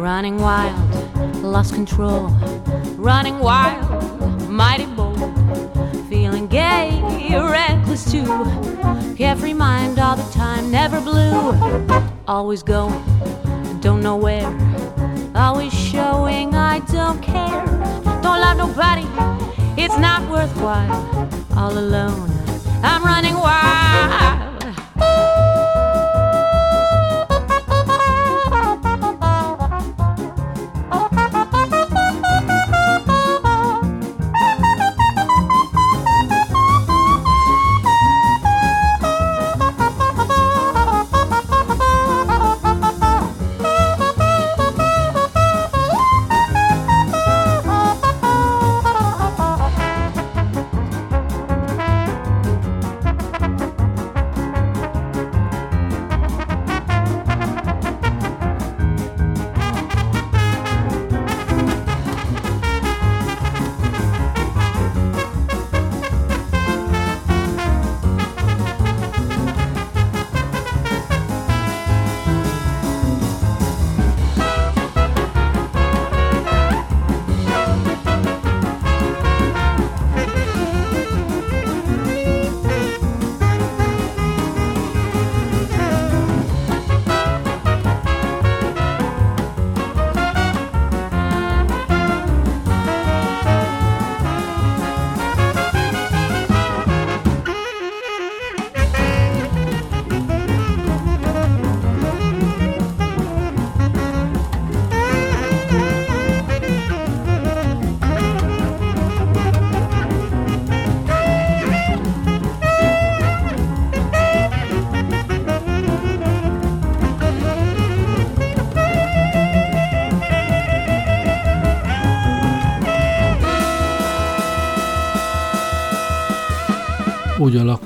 running wild, lost control, running wild, mighty bold, feeling gay, reckless too. Carefree mind all the time, never blue, always going, don't know where, always showing I don't care, don't love nobody, it's not worthwhile, all alone, I'm running wild.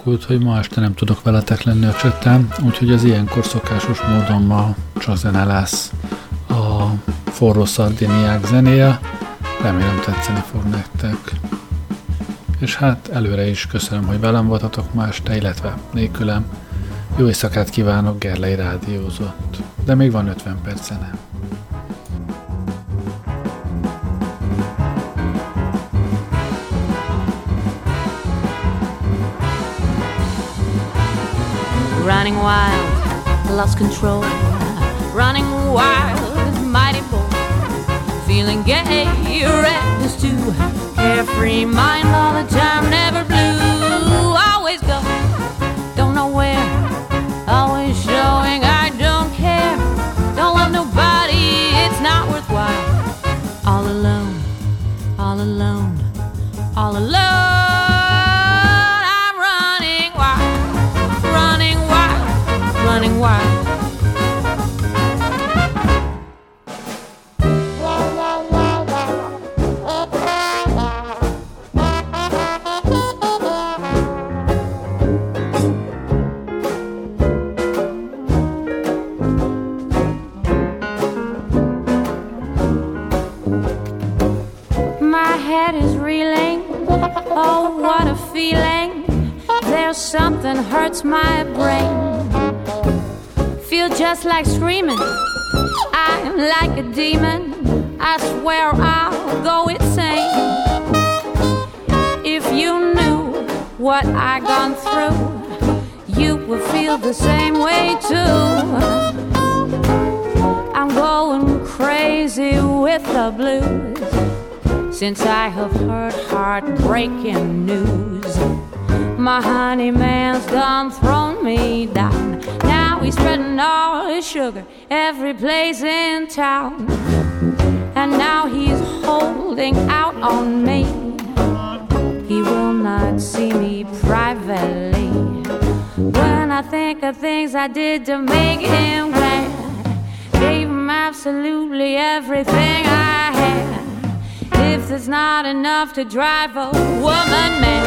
Alakult, hogy ma este nem tudok veletek lenni a csetem, úgyhogy az ilyenkor szokásos módon ma csak zene lesz a forró szardiniák zenéje. Remélem tetszeni fog nektek. És hát előre is köszönöm, hogy velem voltatok ma este, illetve nélkülem. Jó éjszakát kívánok, Gerlei Rádiózott. De még van 50 perc zene. Running wild, lost control, running wild, mighty bold, feeling gay, you're reckless too, carefree mind all the time, never Oh, something hurts my brain. Feel just like screaming. I'm like a demon. I swear I'll go insane. If you knew what I gone through, you would feel the same way too. I'm going crazy with the blues since I have heard heartbreaking news. My honey man's done thrown me down. Now he's spreading all his sugar every place in town. And now he's holding out on me. He will not see me privately. When I think of things I did to make him glad, absolutely everything I had. If there's not enough to drive a woman mad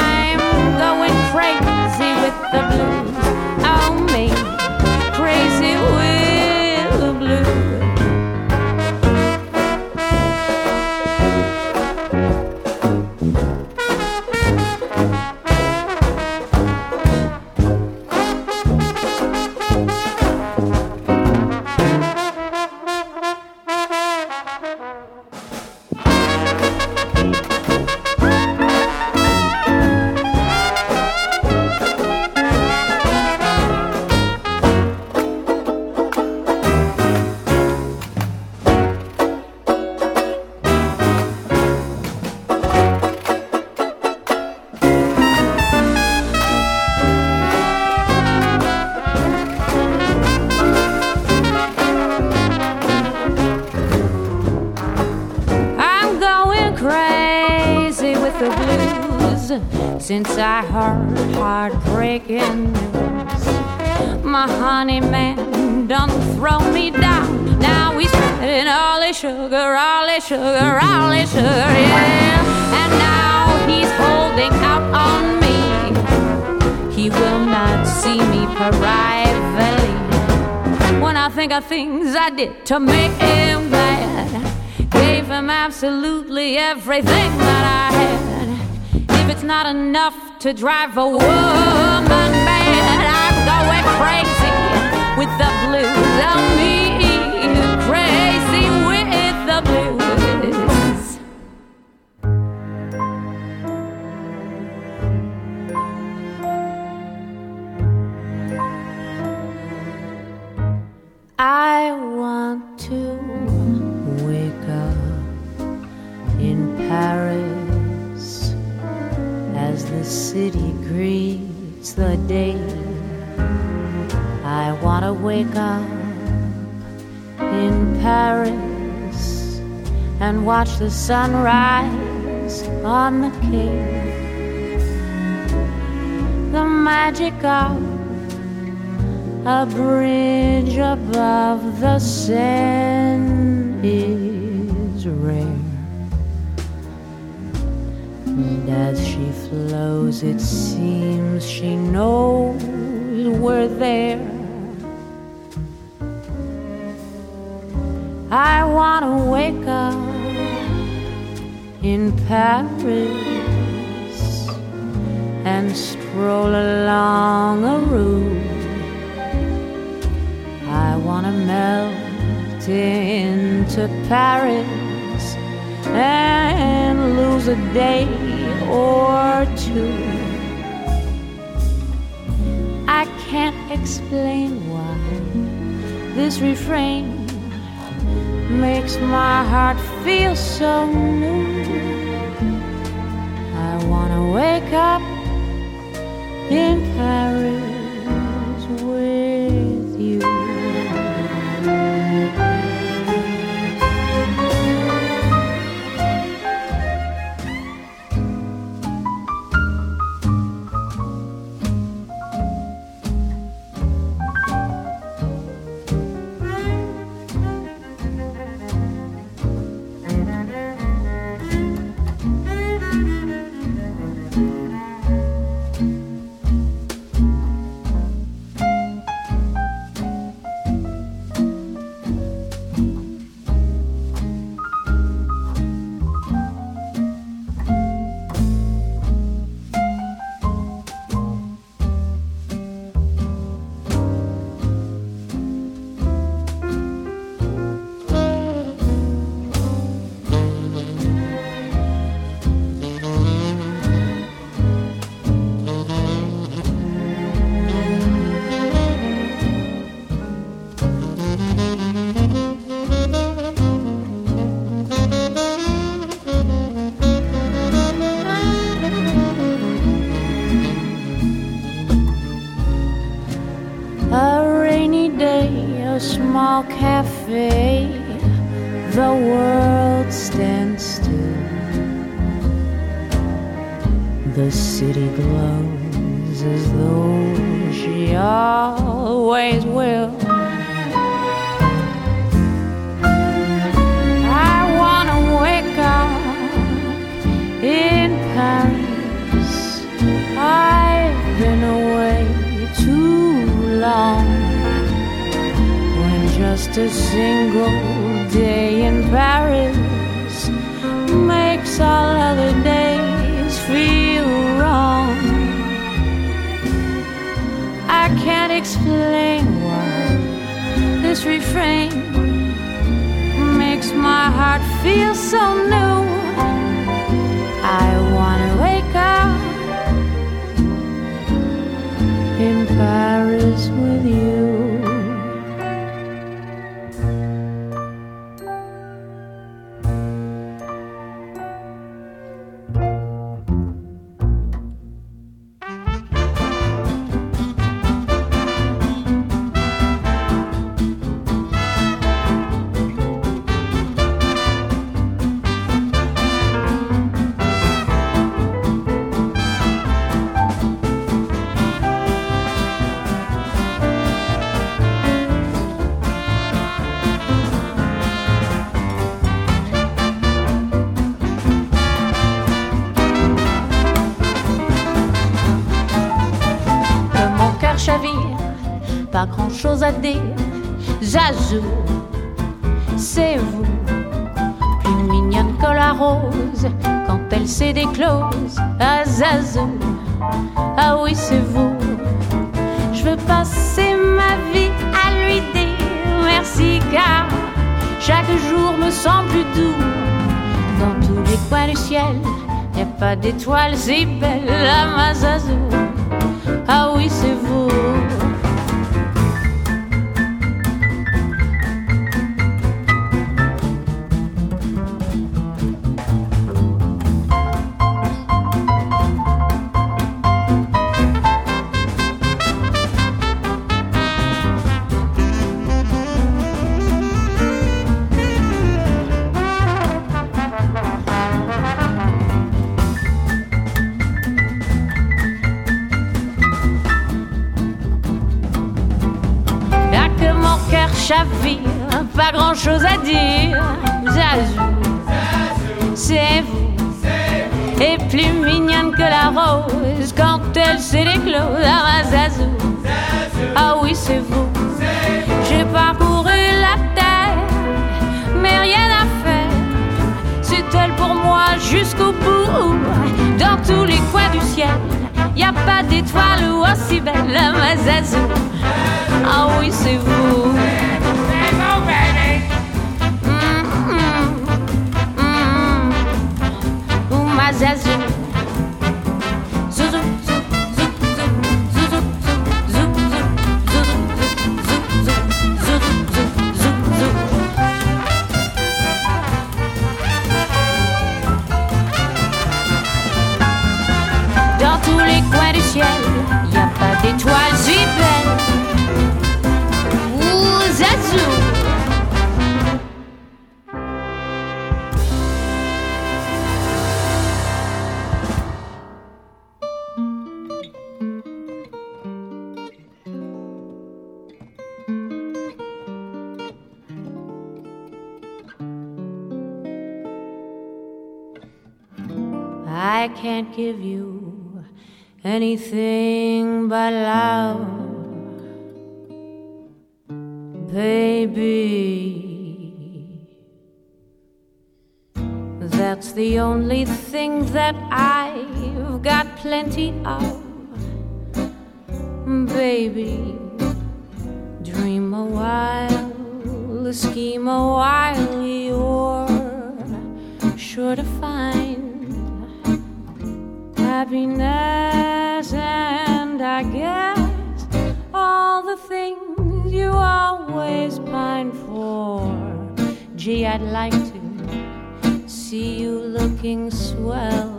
I'm going crazy with the blues. Oh, me, since I heard heartbreaking news. My honey man done throw me down. Now he's spending all his sugar, all his sugar, all his sugar, yeah. And now he's holding out on me. He will not see me privately. When I think of things I did to make him glad, gave him absolutely everything that I had. If it's not enough to drive a woman mad, I'm going crazy with the blues on me. City greets the day. I want to wake up in Paris and watch the sunrise on the Cape. The magic of a bridge above the Seine is rare. And as she flows, it seems she knows we're there. I wanna wake up in Paris and stroll along a route. I wanna melt into Paris and lose a day or two. I can't explain why this refrain makes my heart feel so new. I wanna wake up in Paris pas grand chose à dire. Zazou, c'est vous, plus mignonne que la rose quand elle s'éclose. Ah Zazou, ah oui, c'est vous. Je veux passer ma vie à lui dire merci car chaque jour me semble plus doux. Dans tous les coins du ciel, y a pas d'étoiles si belles, la Mazazou. Ah oui, c'est vous. Dire. C'est vous. Et plus mignonne que la rose quand elle s'éclose. Ah, Zazou, ah oui, c'est vous. J'ai parcouru la terre, mais rien à faire. C'est elle pour moi jusqu'au bout. Dans tous les coins du ciel, y a pas d'étoile aussi belle. Ma Zazou, ah oui, c'est vous. quase azul. Anything but love, baby. That's the only thing that I've got plenty of, baby. Dream a while, scheme a while, you're sure to find happiness and I guess all the things you always pine for. Gee, I'd like to see you looking swell,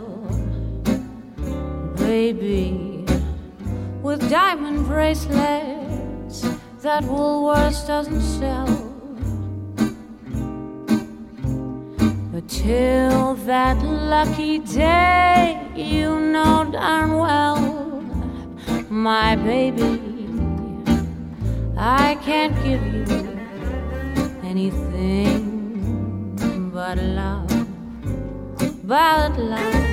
baby, with diamond bracelets that Woolworths doesn't sell. But till that lucky day, you know darn well, my baby, I can't give you anything but love, but love.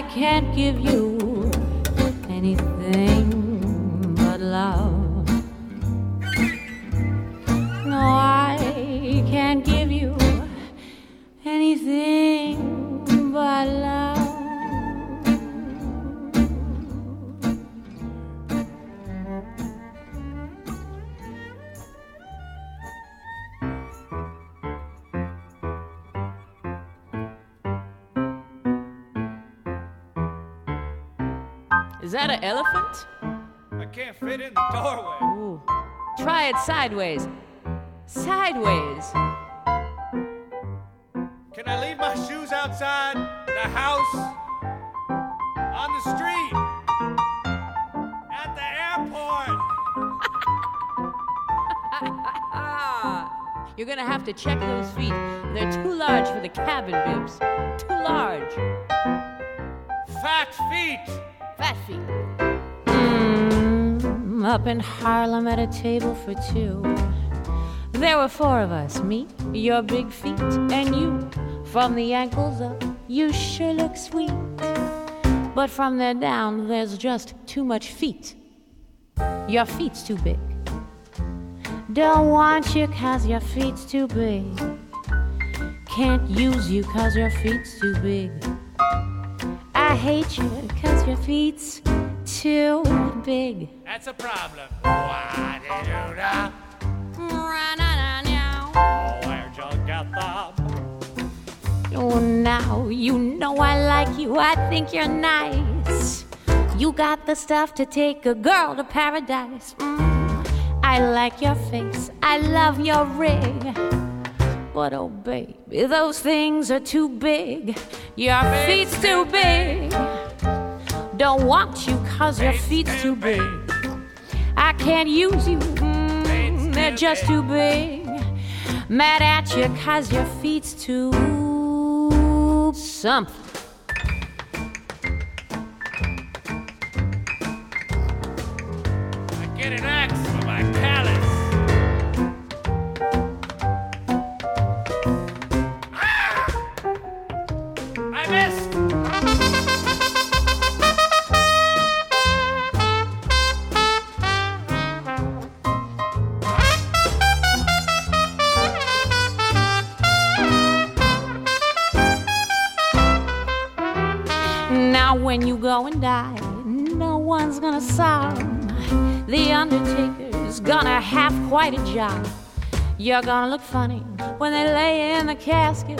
I can't give you anything but love. An elephant? I can't fit in the doorway. Ooh. Try it sideways. Sideways. Can I leave my shoes outside the house? On the street? At the airport? Ah, you're gonna have to check those feet. They're too large for the cabin bibs. Too large. Fat feet! Fat feet. Mm, up in Harlem at a table for two. There were four of us me, your big feet, and you. From the ankles up, you sure look sweet. But from there down, there's just too much feet. Your feet's too big. Don't want you cause your feet's too big. Can't use you cause your feet's too big. I hate you feet's too big. That's a problem. Oh? Oh, now you know I like you. I think you're nice. You got the stuff to take a girl to paradise. Mm. I like your face. I love your ring. But oh, baby, those things are too big. Your feet's too big. Don't want you cause your feet's too big. I can't use you. Mm, they're just too big. Mad at you cause your feet's too something. Quite a job. You're gonna look funny when they lay in the casket.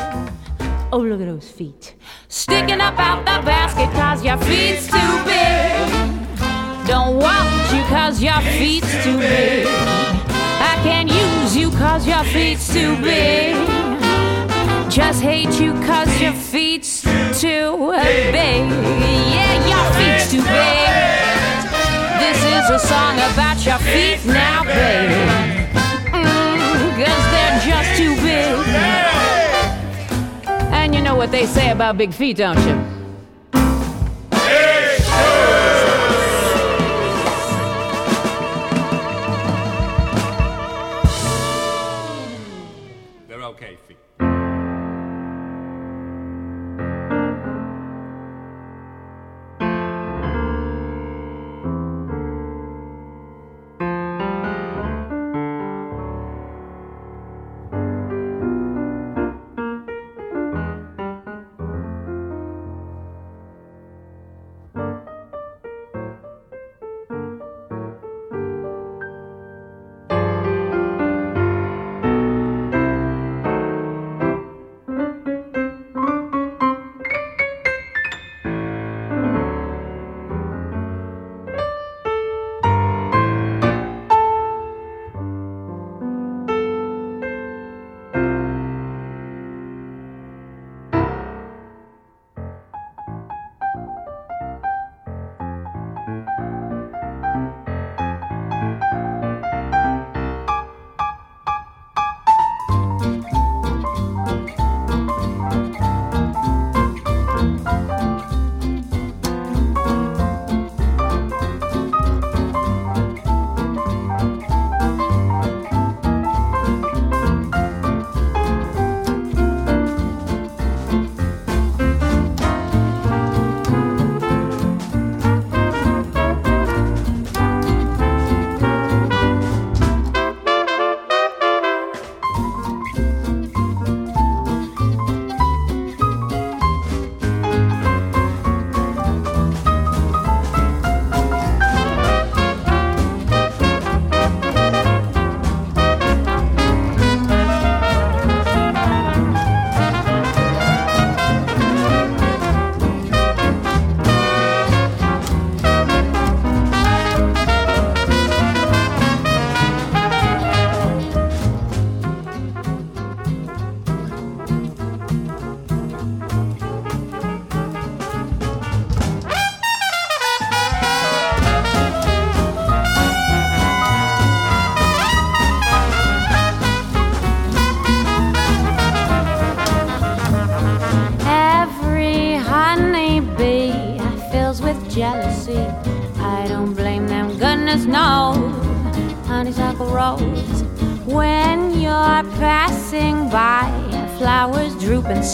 Oh, look at those feet sticking up out the basket, cause your feet's too big. Don't want you, cause your feet's too big. I can't use you, cause your feet's too big. Just hate you cause your feet's too big. Yeah, your feet's too big. This is a song about your feet now, baby. Mm, they're just too big. And you know what they say about big feet, don't you? They're okay feet.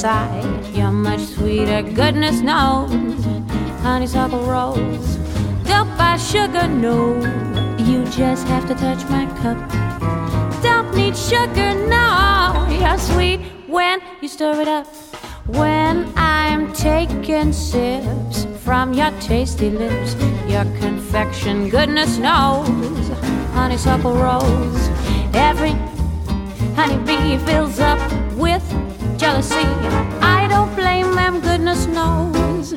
Droop. You're much sweeter, goodness knows. Honeysuckle rose. Don't buy sugar, no. You just have to touch my cup. Don't need sugar, no. You're sweet when you stir it up. When I'm taking sips from your tasty lips, your confection, goodness knows, honeysuckle rose. Every honeybee fills up jealousy. I don't blame them, goodness knows.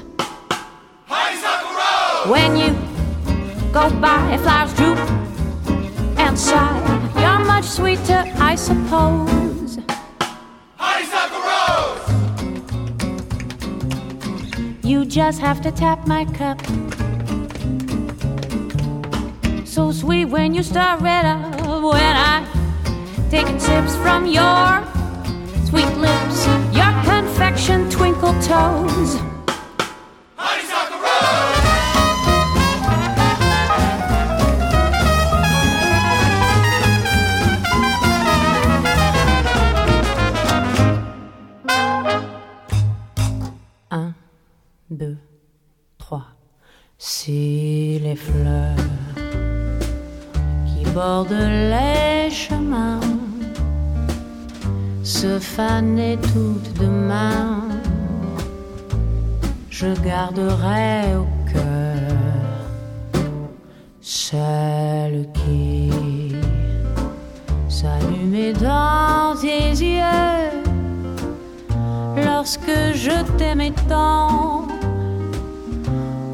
When you go by, flowers droop and sigh. You're much sweeter, I suppose. You just have to tap my cup. So sweet when you stir it up. When I taking sips from your sweet lips, your confection twinkle toes. Un, deux, trois. Si les fleurs qui bordent les chemins se fanaient toutes demain, je garderai au cœur celle qui s'allumait dans tes yeux. Lorsque je t'aimais tant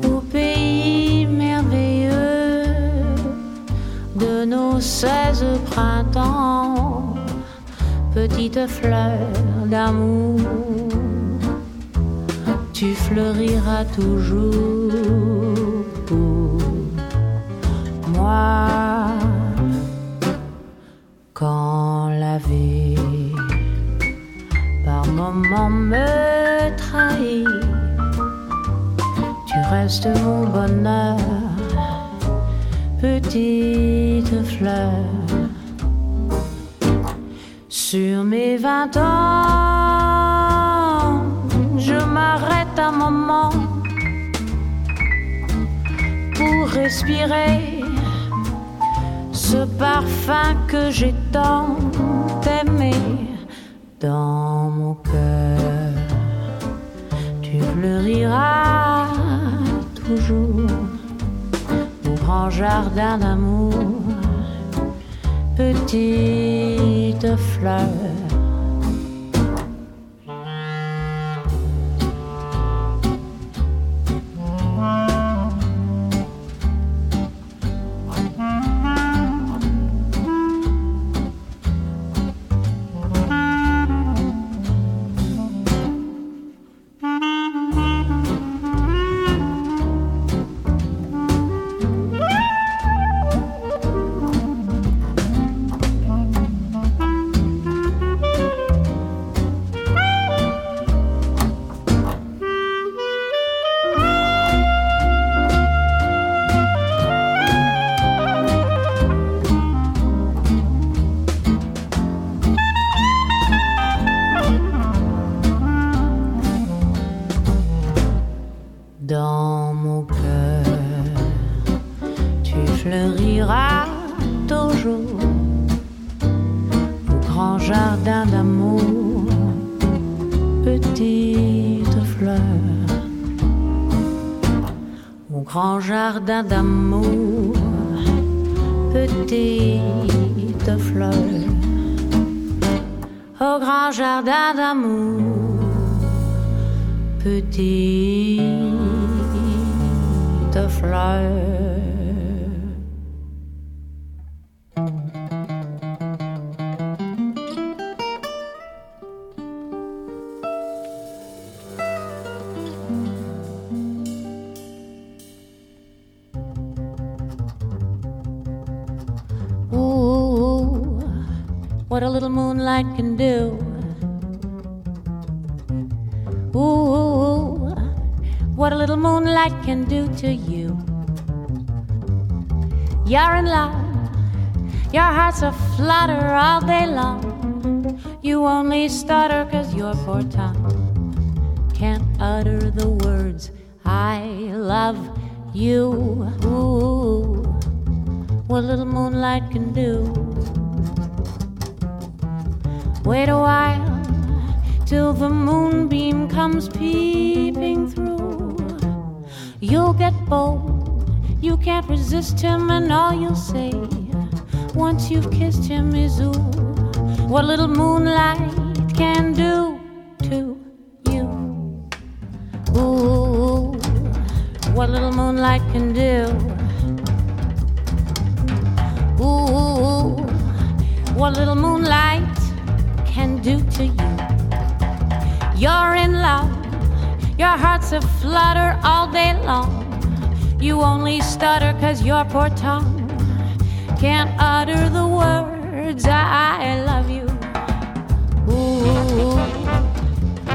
au pays merveilleux de nos seize printemps, petite fleur d'amour, tu fleuriras toujours pour moi quand la vie par moments me trahit. Tu restes mon bonheur, petite fleur. Sur mes vingt ans, je m'arrête un moment pour respirer ce parfum que j'ai tant aimé dans mon cœur. Tu fleuriras toujours au grand jardin d'amour, petite fleur. Jardin d'amour, petite fleur. Au grand jardin d'amour petite what a little moonlight can do. Ooh, what a little moonlight can do to you. You're in love, your heart's a flutter all day long. You only stutter cause your poor tongue can't utter the words I love you. Ooh, what a little moonlight can do. Wait a while till the moonbeam comes peeping through. You'll get bold, you can't resist him, and all you'll say once you've kissed him is ooh, what little moonlight can do to you. Ooh, what little moonlight can do. Ooh, what little moonlight can do to you. You're in love, your heart's a flutter all day long. You only stutter cause your poor tongue can't utter the words I love you. Ooh,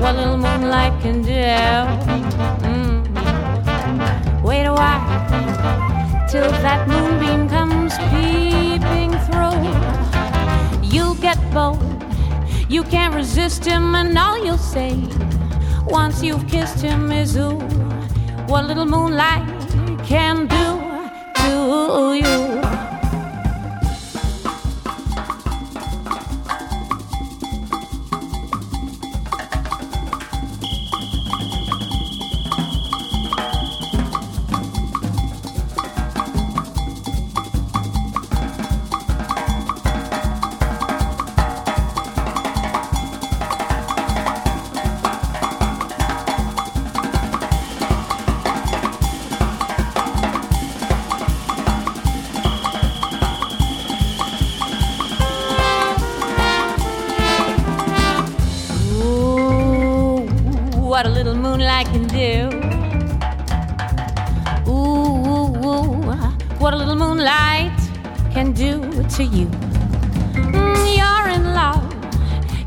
what little moonlight can do. Mm. Wait a while till that moonbeam comes peeping through. You'll get bold you can't resist him, and all you'll say once you've kissed him is ooh, what little moonlight can do to you. To you. Mm, you're in love,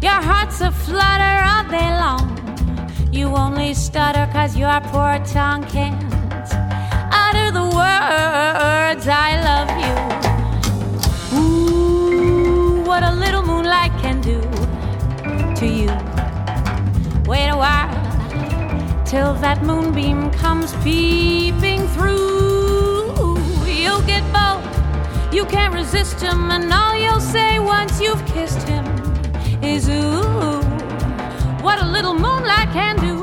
your heart's a flutter all day long. You only stutter cause your poor tongue can't utter the words I love you. Ooh, what a little moonlight can do to you. Wait a while till that moonbeam comes peeping you can't resist him, and all you'll say once you've kissed him is, Ooh, what a little moonlight can do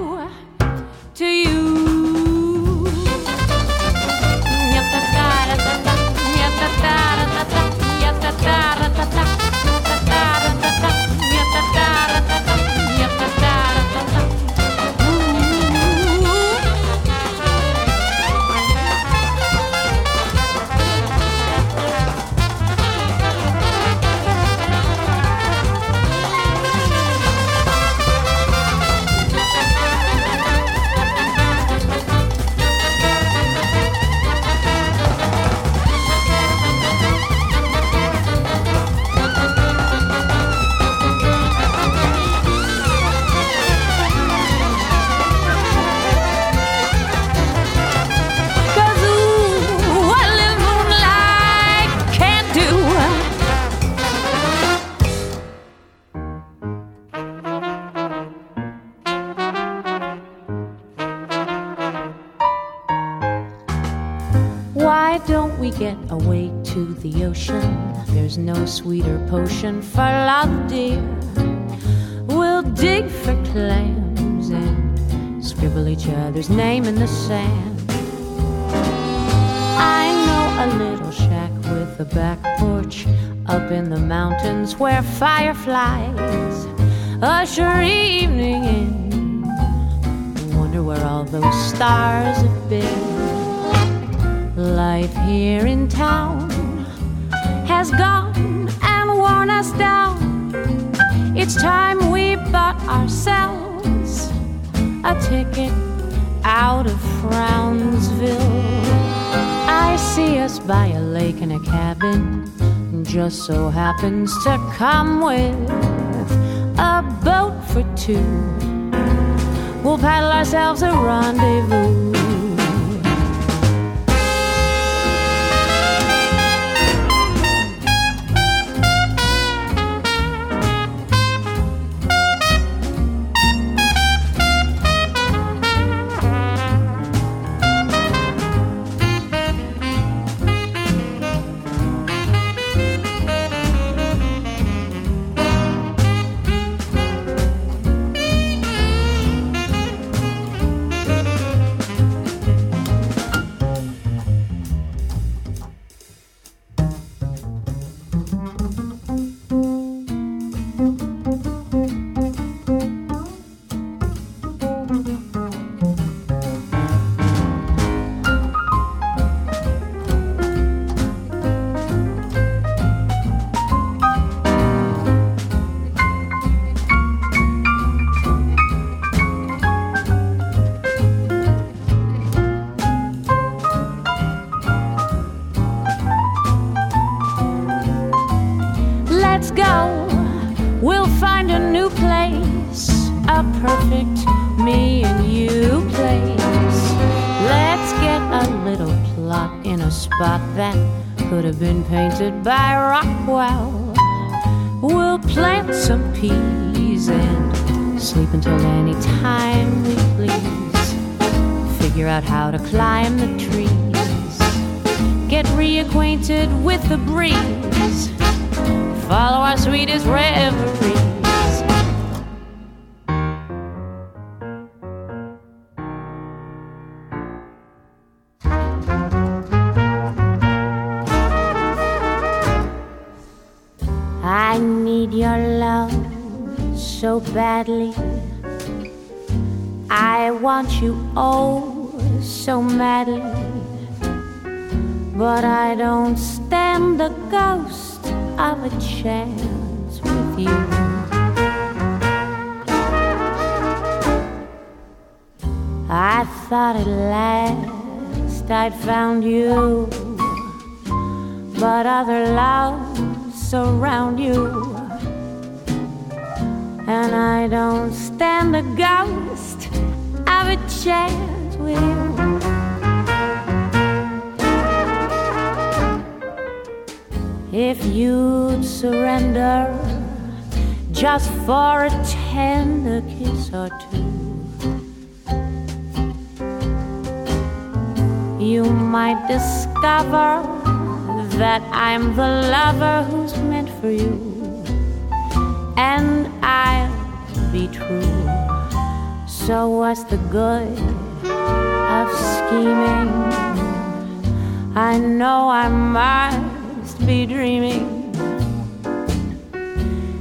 sweeter potion for love, dear. We'll dig for clams and scribble each other's name in the sand. I know a little shack with a back porch up in the mountains where fireflies usher evening in. I wonder where all those stars have been. Life here in town has gone ticket out of Frownsville. I see us by a lake in a cabin, just so happens to come with a boat for two. we'll paddle ourselves a rendezvous. The ghost of a chance with you. I thought at last I'd found you, but other loves surround you and I don't stand a ghost of a chance with you. If you'd surrender just for a tender kiss or two, you might discover that I'm the lover who's meant for you and I'll be true. So, what's the good of scheming? I know I be dreaming,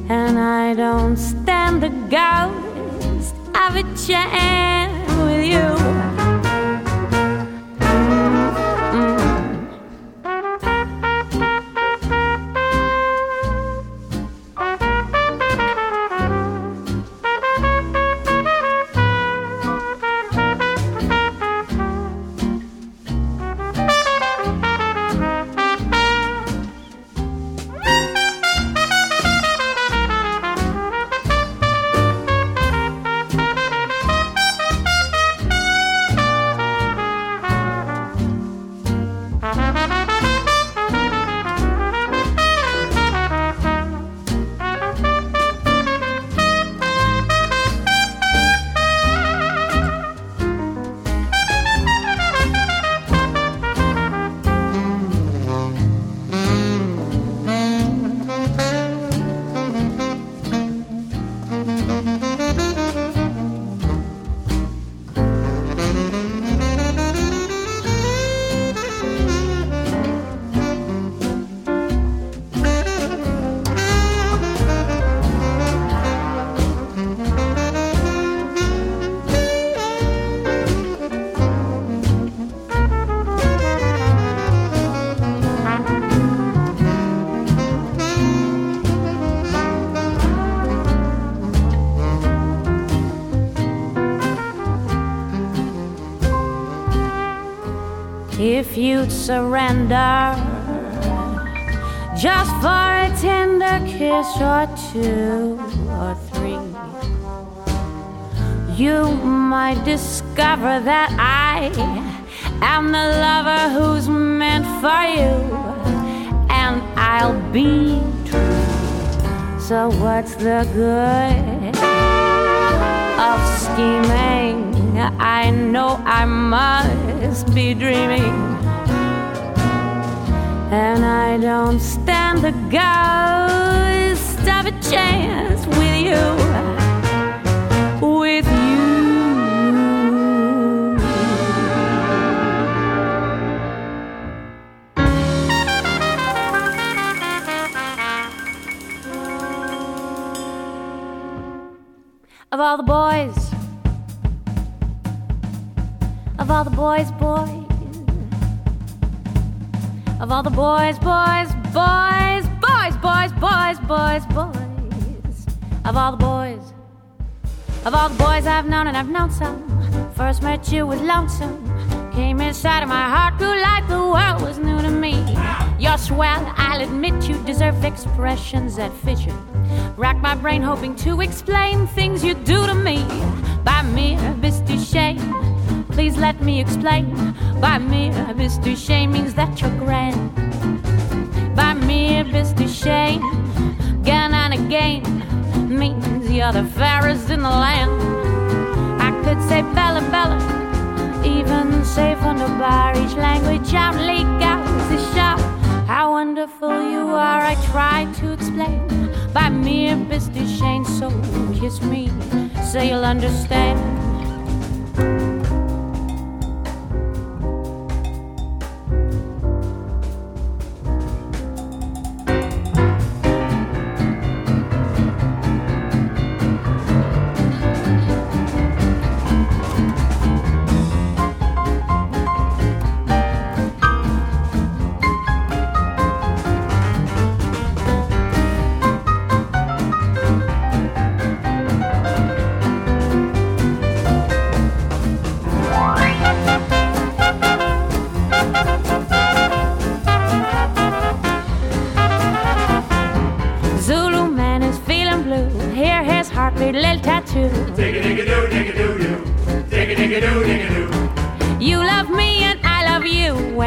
and I don't stand the ghost of a chance with you. You'd surrender just for a tender kiss or two or three. you might discover that I am the lover who's meant for you, and I'll be true. So, what's the good of scheming? I know I must be dreaming, and I don't stand the ghost of a chance with you. With you. Of all the boys, of all the boys, boys, of all the boys, boys, boys, boys, boys, boys, boys, boys, of all the boys, of all the boys I've known and I've known some. First met you was lonesome, came inside of my heart, grew like the world was new to me. You're swell, I'll admit you deserve expressions that fit you. Rack my brain hoping to explain things you do to me. By mere Mr. Shame, please let me explain. By mere Mr. Shame means that you're grand. By mere Mr. Shame, again and again means you're the fairest in the land. I could say Bella Bella, even say from the Irish language out, leak out the shop. How wonderful you are, I try to explain by mere Mr. Shane. So kiss me, so you'll understand.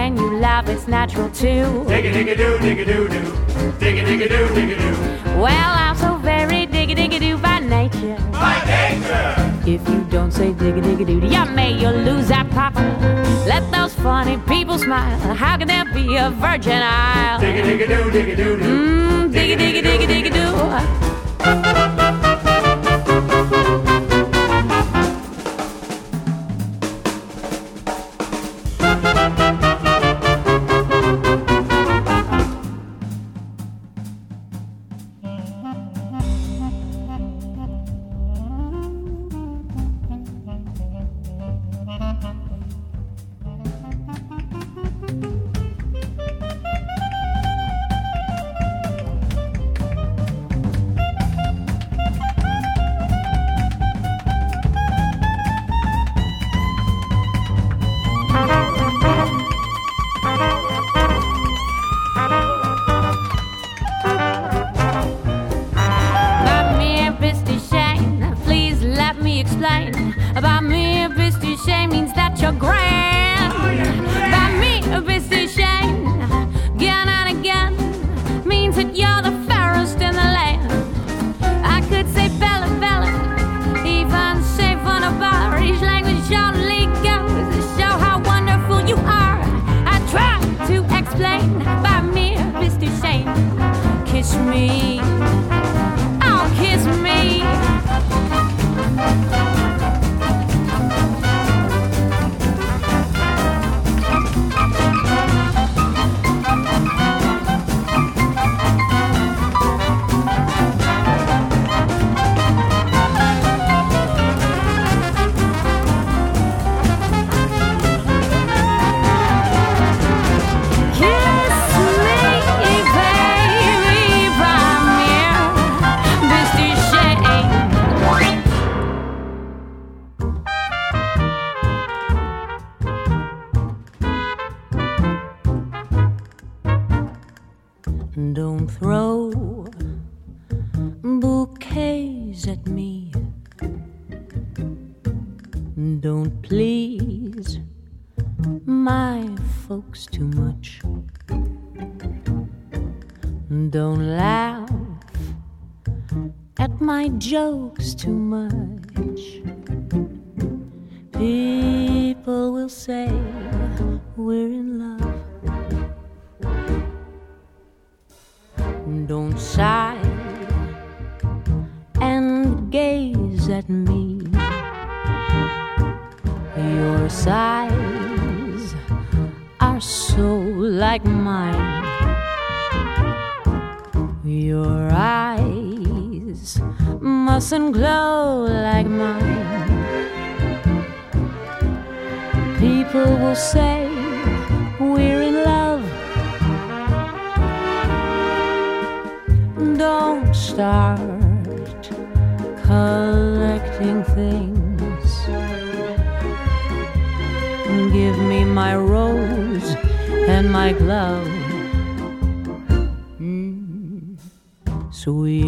when you laugh, it's natural too. Digga digga doo, digga doo doo. Digga digga doo, digga doo. Well, I'm so very digga digga doo by nature. By nature! If you don't say digga digga doo, yeah, may you'll lose that papa. Let those funny people smile. How can there be a virgin isle? Digga digga doo, digga doo doo. Mmm, digga digga digga digga doo.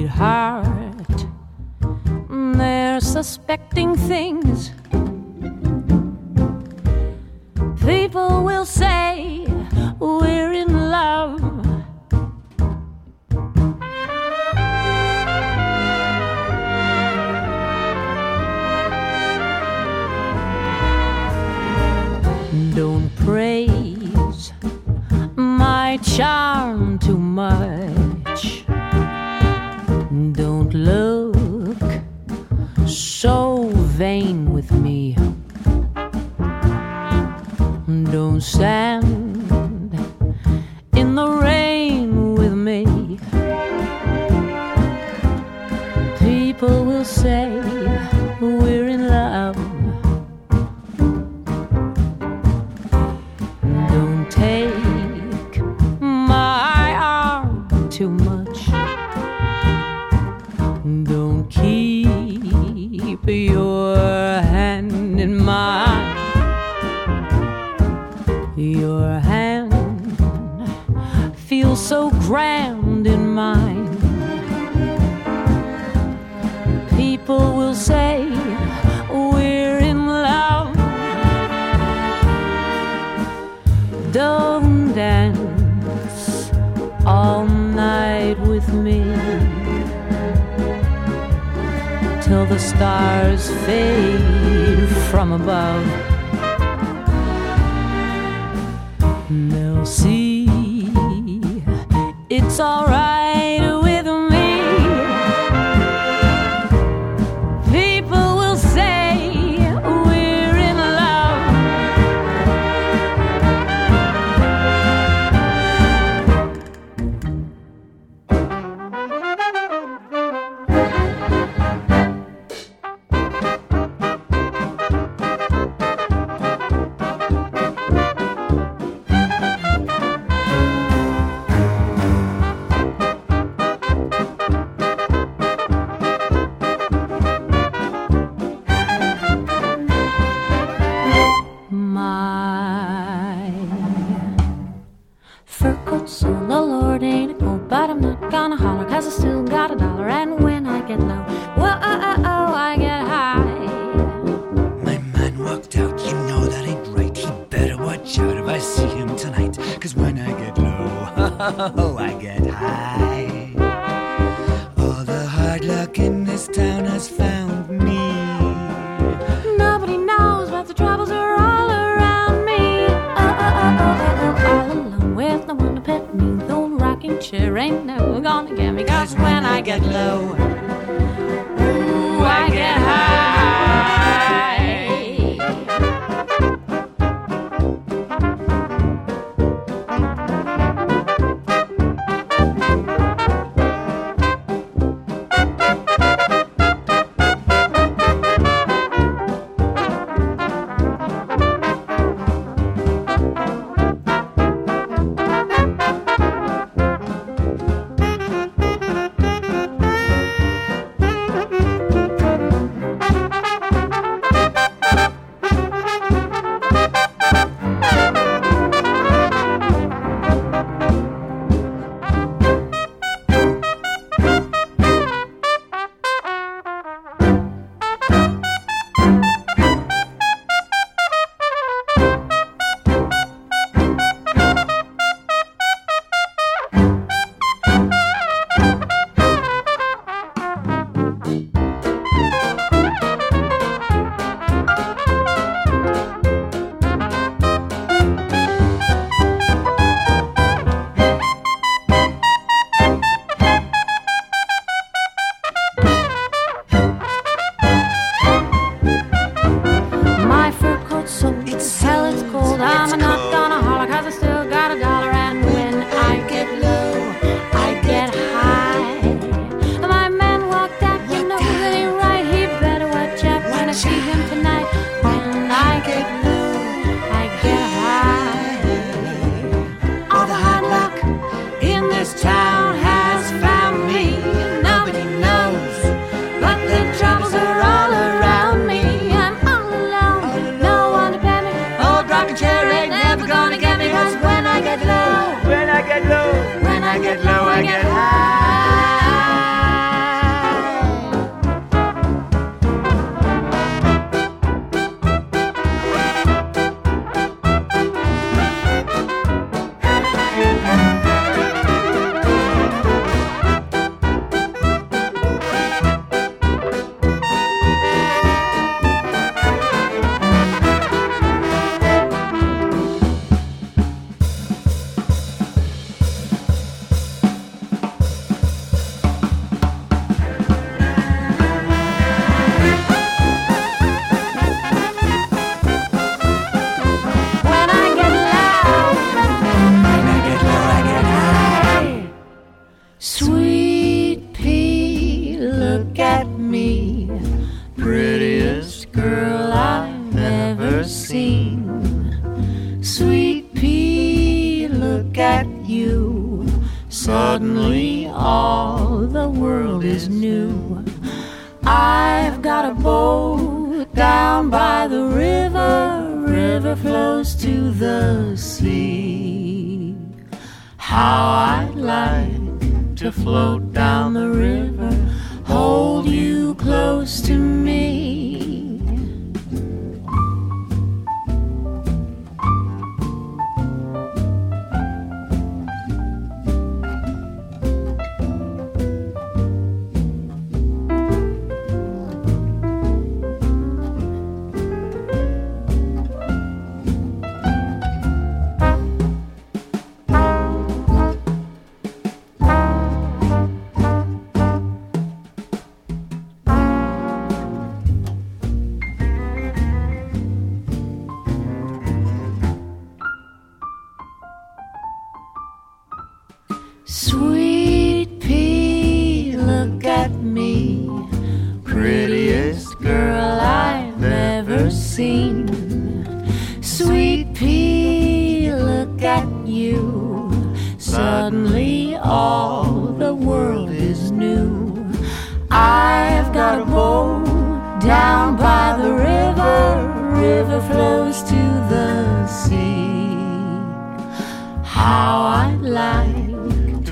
Sweetheart, mm, they're suspecting things. People will say we're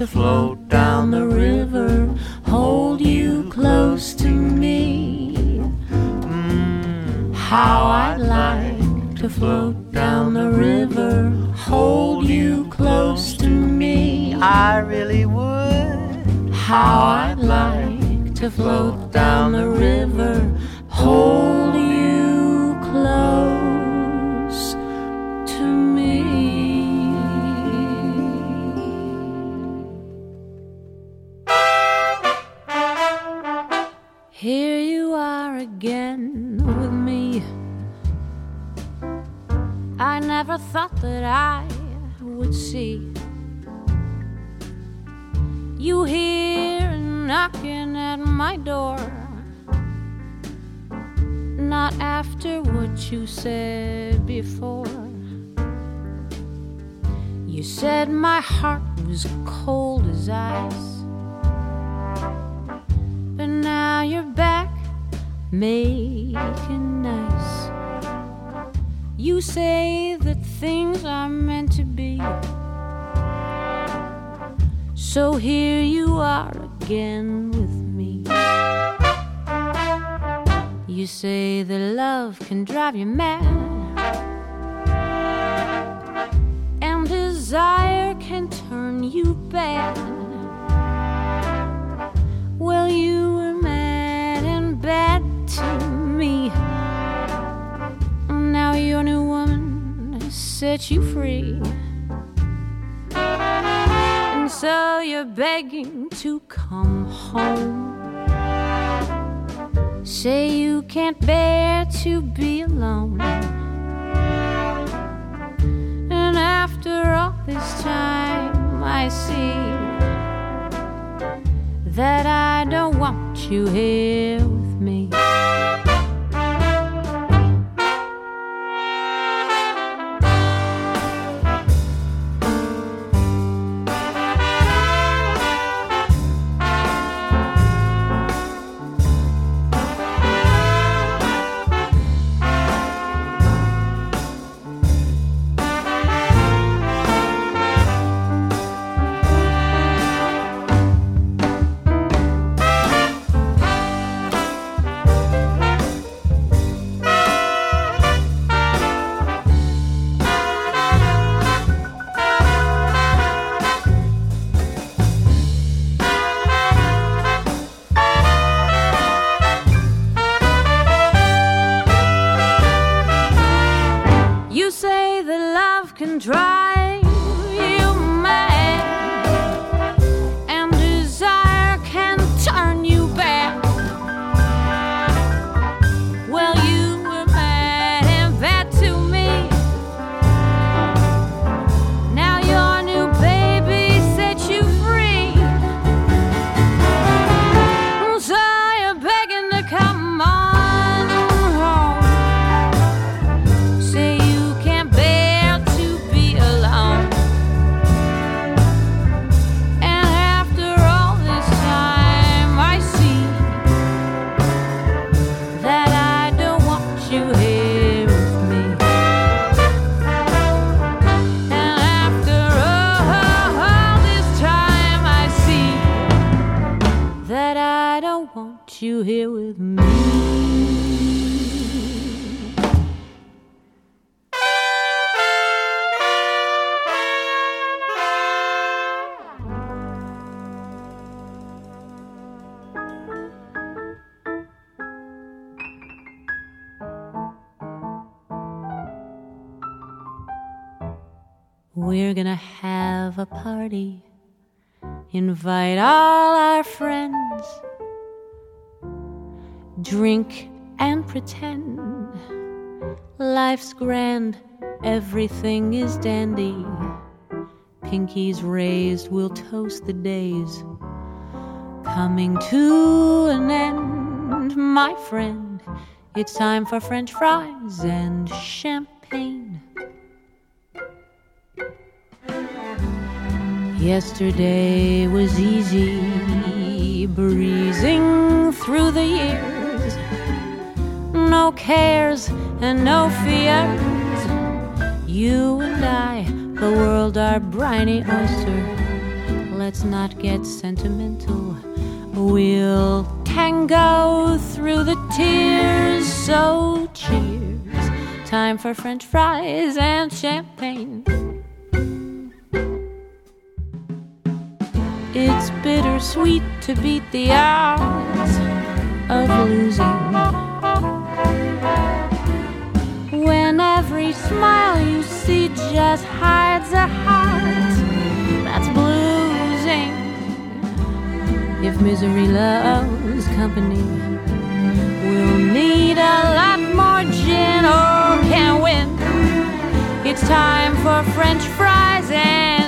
to float down the river, hold you close to me. Mm, how I'd like to float down the river, hold you close to me. I really would. How I'd like to float down the river, hold I would see you here knocking at my door. Not after what you said before. You said my heart was cold as ice. But now you're back, making nice. You say that things are meant to be. So here you are again with me. You say that love can drive you mad. And desire can turn you bad. Well, you set you free. And so you're begging to come home. Say you can't bear to be alone. And after all this time, I see that I don't want you here with me. We're gonna have a party. Invite all our friends. Drink and pretend. Life's grand, everything is dandy. Pinkies raised, we'll toast the days. Coming to an end, my friend. It's time for French fries and champagne. Yesterday was easy, breezing through the years. No cares and no fears. You and I, the world, our briny oyster. Let's not get sentimental. We'll tango through the tears. So cheers. Time for French fries and champagne. It's bittersweet to beat the odds of losing. When every smile you see just hides a heart that's bluesing. If misery loves company, we'll need a lot more gin. Oh, can't win. It's time for French fries and